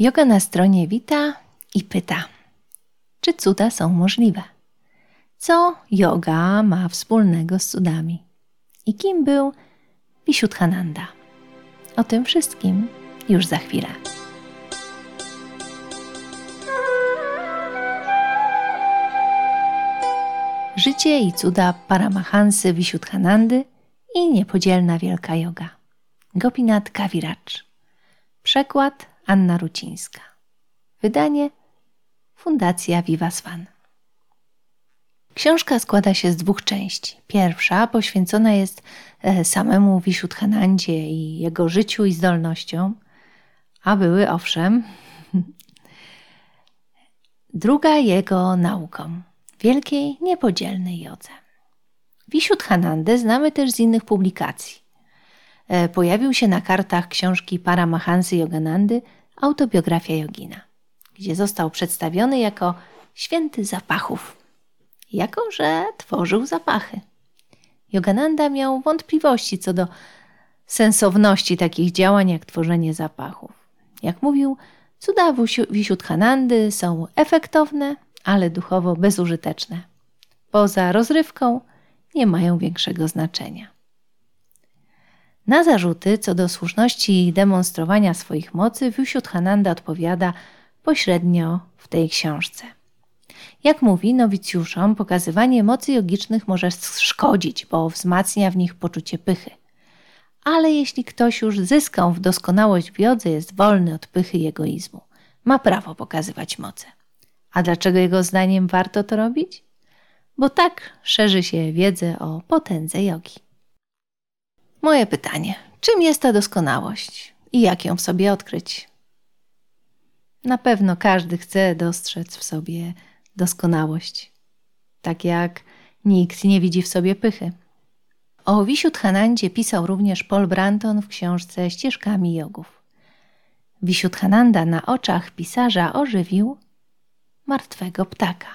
Yoga na stronie wita i pyta, czy cuda są możliwe? Co yoga ma wspólnego z cudami? I kim był Vishuddhananda? O tym wszystkim już za chwilę. Życie i cuda Paramahansy Vishuddhanandy i niepodzielna wielka yoga. Gopinath Kaviracz. Przekład Anna Rucińska. Wydanie Fundacja Vivasvan. Książka składa się z dwóch części. Pierwsza poświęcona jest e, samemu Vishuddhanandzie i jego życiu i zdolnościom, a były owszem. Druga jego nauką, wielkiej, niepodzielnej jodze. Vishuddhanandę znamy też z innych publikacji. E, pojawił się na kartach książki Paramahansy Yoganandy Autobiografia Jogina, gdzie został przedstawiony jako święty zapachów, jako że tworzył zapachy. Yogananda miał wątpliwości co do sensowności takich działań jak tworzenie zapachów. Jak mówił, cuda Vishuddhanandy są efektowne, ale duchowo bezużyteczne. Poza rozrywką nie mają większego znaczenia. Na zarzuty co do słuszności demonstrowania swoich mocy Vishuddhananda odpowiada pośrednio w tej książce. Jak mówi nowicjuszom, pokazywanie mocy jogicznych może szkodzić, bo wzmacnia w nich poczucie pychy. Ale jeśli ktoś już zyskał w doskonałość w jodze, jest wolny od pychy i egoizmu. Ma prawo pokazywać moce. A dlaczego jego zdaniem warto to robić? Bo tak szerzy się wiedzę o potędze jogi. Moje pytanie: czym jest ta doskonałość i jak ją w sobie odkryć? Na pewno każdy chce dostrzec w sobie doskonałość, tak jak nikt nie widzi w sobie pychy. O Vishuddhanandzie pisał również Paul Branton w książce Ścieżkami jogów. Vishuddhananda na oczach pisarza ożywił martwego ptaka.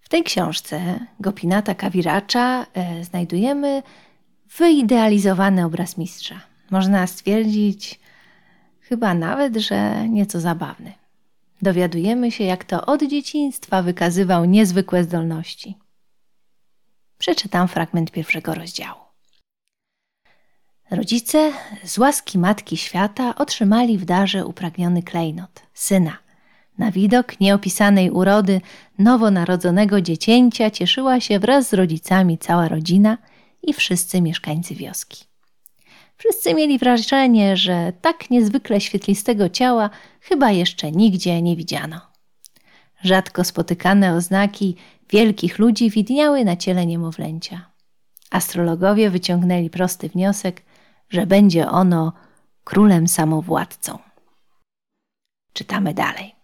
W tej książce Gopinata Kaviracza e, znajdujemy wyidealizowany obraz mistrza. Można stwierdzić chyba nawet, że nieco zabawny. Dowiadujemy się, jak to od dzieciństwa wykazywał niezwykłe zdolności. Przeczytam fragment pierwszego rozdziału. Rodzice z łaski Matki Świata otrzymali w darze upragniony klejnot, syna. Na widok nieopisanej urody nowonarodzonego dziecięcia cieszyła się wraz z rodzicami cała rodzina i wszyscy mieszkańcy wioski. Wszyscy mieli wrażenie, że tak niezwykle świetlistego ciała chyba jeszcze nigdzie nie widziano. Rzadko spotykane oznaki wielkich ludzi widniały na ciele niemowlęcia. Astrologowie wyciągnęli prosty wniosek, że będzie ono królem samowładcą. Czytamy dalej.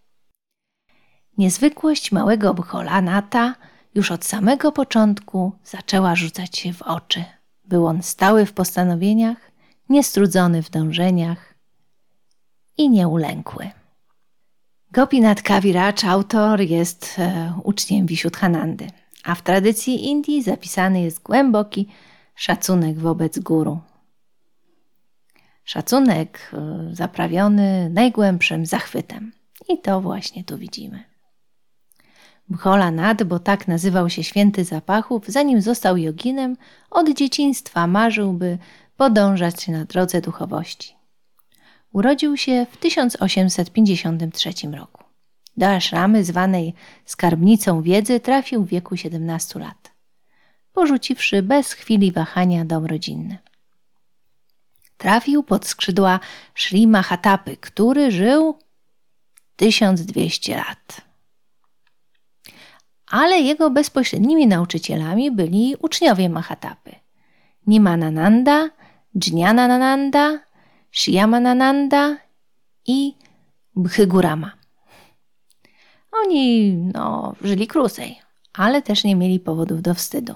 Niezwykłość małego Bcholanata już od samego początku zaczęła rzucać się w oczy. Był on stały w postanowieniach, niestrudzony w dążeniach i nieulękły. Gopinath Kaviraj, autor, jest e, uczniem Vishuddhanandy, a w tradycji Indii zapisany jest głęboki szacunek wobec guru. Szacunek e, zaprawiony najgłębszym zachwytem. I to właśnie tu widzimy. Bhola Nad, bo tak nazywał się święty zapachów, zanim został joginem, od dzieciństwa marzył, by podążać na drodze duchowości. Urodził się w 1853 roku. Do aszramy zwanej skarbnicą wiedzy trafił w wieku 17 lat, porzuciwszy bez chwili wahania dom rodzinny. Trafił pod skrzydła Sri Mahatapy, który żył 1200 lat. Ale jego bezpośrednimi nauczycielami byli uczniowie Mahatapy. Nimanananda, Jnanananda, Shyamananda i Bhygurama. Oni no, żyli krócej, ale też nie mieli powodów do wstydu.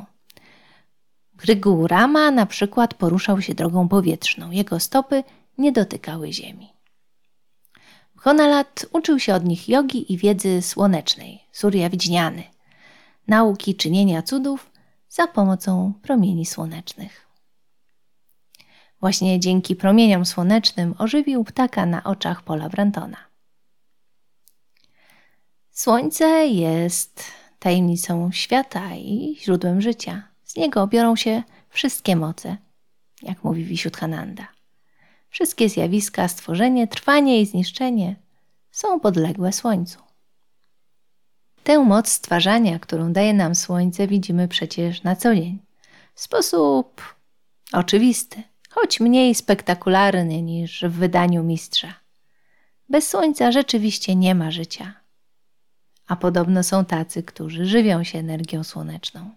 Bhygurama na przykład poruszał się drogą powietrzną. Jego stopy nie dotykały ziemi. Honalat uczył się od nich jogi i wiedzy słonecznej, surya widziany, nauki czynienia cudów za pomocą promieni słonecznych. Właśnie dzięki promieniom słonecznym ożywił ptaka na oczach Pola Brantona. Słońce jest tajemnicą świata i źródłem życia. Z niego biorą się wszystkie moce, jak mówi Wisiudhananda. Wszystkie zjawiska, stworzenie, trwanie i zniszczenie są podległe Słońcu. Tę moc stwarzania, którą daje nam Słońce, widzimy przecież na co dzień. W sposób oczywisty, choć mniej spektakularny niż w wydaniu mistrza. Bez Słońca rzeczywiście nie ma życia. A podobno są tacy, którzy żywią się energią słoneczną.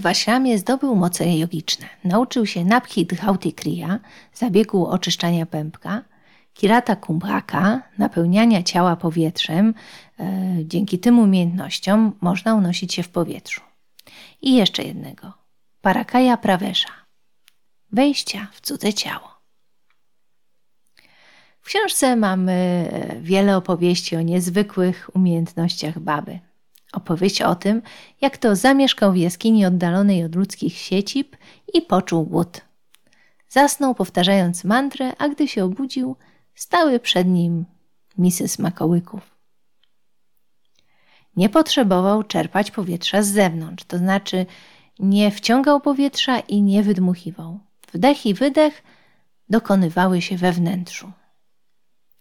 W Ashramie zdobył moce jogiczne. Nauczył się Nabhi Dhauti Kriya, zabiegu oczyszczania pępka, Kirata Kumbhaka, napełniania ciała powietrzem. E, dzięki tym umiejętnościom można unosić się w powietrzu. I jeszcze jednego. Parakaya Pravesha. Wejścia w cudze ciało. W książce mamy e, wiele opowieści o niezwykłych umiejętnościach baby. Opowieść o tym, jak to zamieszkał w jaskini oddalonej od ludzkich siecib i poczuł głód. Zasnął powtarzając mantrę, a gdy się obudził, stały przed nim misy smakołyków. Nie potrzebował czerpać powietrza z zewnątrz, to znaczy nie wciągał powietrza i nie wydmuchiwał. Wdech i wydech dokonywały się we wnętrzu.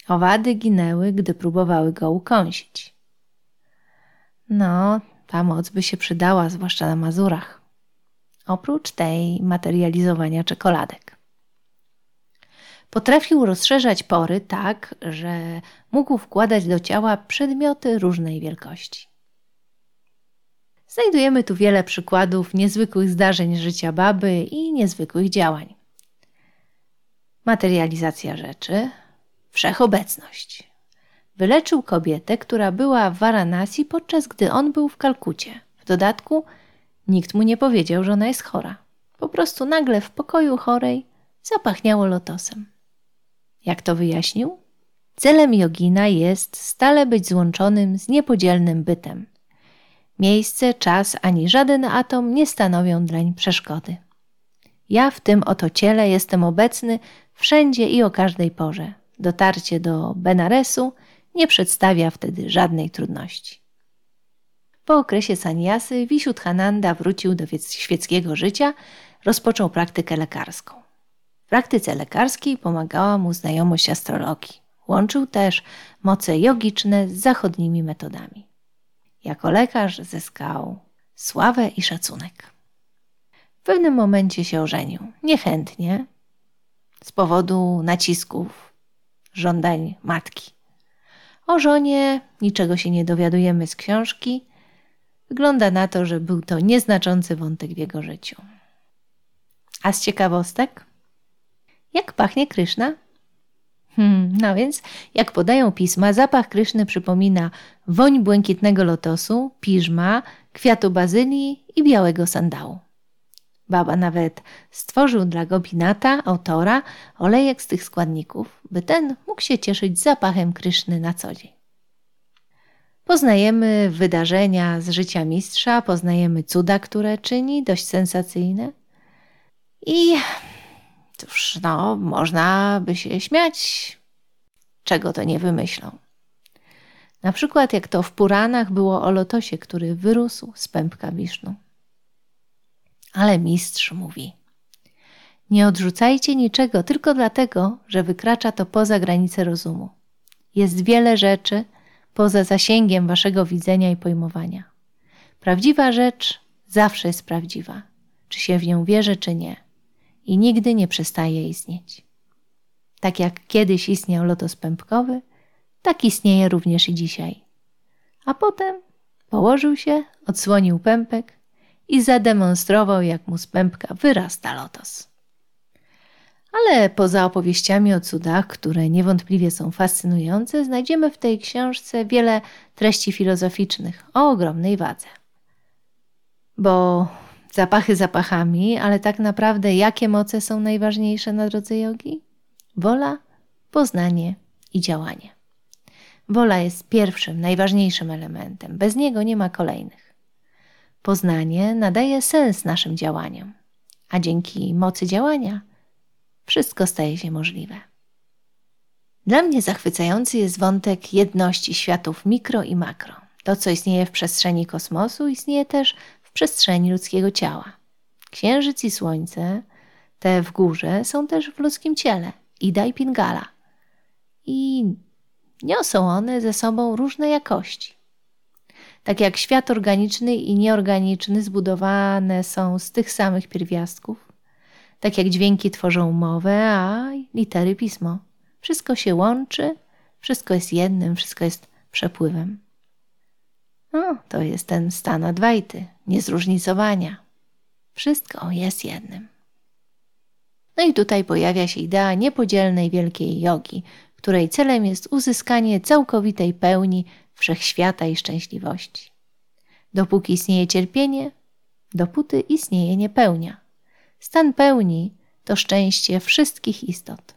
Owady ginęły, gdy próbowały go ukąsić. No, ta moc by się przydała, zwłaszcza na Mazurach. Oprócz tej materializowania czekoladek. Potrafił rozszerzać pory tak, że mógł wkładać do ciała przedmioty różnej wielkości. Znajdujemy tu wiele przykładów niezwykłych zdarzeń życia baby i niezwykłych działań. Materializacja rzeczy, wszechobecność. Wyleczył kobietę, która była w Varanasi, podczas gdy on był w Kalkucie. W dodatku nikt mu nie powiedział, że ona jest chora. Po prostu nagle w pokoju chorej zapachniało lotosem. Jak to wyjaśnił? Celem jogina jest stale być złączonym z niepodzielnym bytem. Miejsce, czas ani żaden atom nie stanowią dlań przeszkody. Ja w tym oto ciele jestem obecny wszędzie i o każdej porze. Dotarcie do Benaresu nie przedstawia wtedy żadnej trudności. Po okresie saniasy Wisiudhananda wrócił do świeckiego życia, rozpoczął praktykę lekarską. W praktyce lekarskiej pomagała mu znajomość astrologii. Łączył też moce jogiczne z zachodnimi metodami. Jako lekarz zyskał sławę i szacunek. W pewnym momencie się ożenił, niechętnie, z powodu nacisków, żądań matki. O żonie niczego się nie dowiadujemy z książki. Wygląda na to, że był to nieznaczący wątek w jego życiu. A z ciekawostek? Jak pachnie Kryszna? Hmm, no więc, jak podają pisma, zapach Kryszny przypomina woń błękitnego lotosu, piżma, kwiatu bazylii i białego sandału. Baba nawet stworzył dla Gopinata, autora, olejek z tych składników, by ten mógł się cieszyć zapachem Kryszny na co dzień. Poznajemy wydarzenia z życia mistrza, poznajemy cuda, które czyni, dość sensacyjne. I cóż, no, można by się śmiać, czego to nie wymyślą. Na przykład, jak to w Puranach było o lotosie, który wyrósł z pępka Wisznu. Ale mistrz mówi: Nie odrzucajcie niczego tylko dlatego, że wykracza to poza granice rozumu. Jest wiele rzeczy poza zasięgiem waszego widzenia i pojmowania. Prawdziwa rzecz zawsze jest prawdziwa, czy się w nią wierzy, czy nie, i nigdy nie przestaje istnieć. Tak jak kiedyś istniał lotos pępkowy, tak istnieje również i dzisiaj. A potem położył się, odsłonił pępek i zademonstrował, jak mu z pępka wyrasta lotos. Ale poza opowieściami o cudach, które niewątpliwie są fascynujące, znajdziemy w tej książce wiele treści filozoficznych o ogromnej wadze. Bo zapachy zapachami, ale tak naprawdę jakie moce są najważniejsze na drodze jogi? Wola, poznanie i działanie. Wola jest pierwszym, najważniejszym elementem. Bez niego nie ma kolejnych. Poznanie nadaje sens naszym działaniom, a dzięki mocy działania wszystko staje się możliwe. Dla mnie zachwycający jest wątek jedności światów mikro i makro. To, co istnieje w przestrzeni kosmosu, istnieje też przestrzeni ludzkiego ciała. Księżyc i Słońce, te w górze, są też w ludzkim ciele, Ida i Pingala. I niosą one ze sobą różne jakości. Tak jak świat organiczny i nieorganiczny zbudowane są z tych samych pierwiastków, tak jak dźwięki tworzą mowę, a litery pismo. Wszystko się łączy, wszystko jest jednym, wszystko jest przepływem. No, to jest ten stan Adwajty, niezróżnicowania. Wszystko jest jednym. No i tutaj pojawia się idea niepodzielnej wielkiej jogi, której celem jest uzyskanie całkowitej pełni wszechświata i szczęśliwości. Dopóki istnieje cierpienie, dopóty istnieje niepełnia. Stan pełni to szczęście wszystkich istot.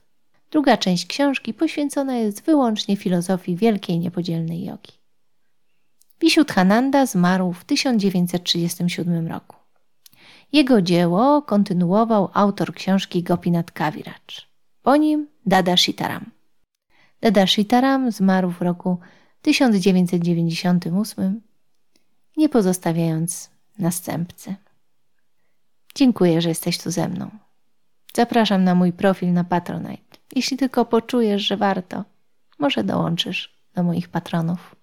Druga część książki poświęcona jest wyłącznie filozofii wielkiej niepodzielnej jogi. Vishuddhananda zmarł w 1937 roku. Jego dzieło kontynuował autor książki Gopinath Kaviraj. Po nim Dada Sitaram. Dada Sitaram zmarł w roku 1998, nie pozostawiając następcy. Dziękuję, że jesteś tu ze mną. Zapraszam na mój profil na Patronite. Jeśli tylko poczujesz, że warto, może dołączysz do moich patronów.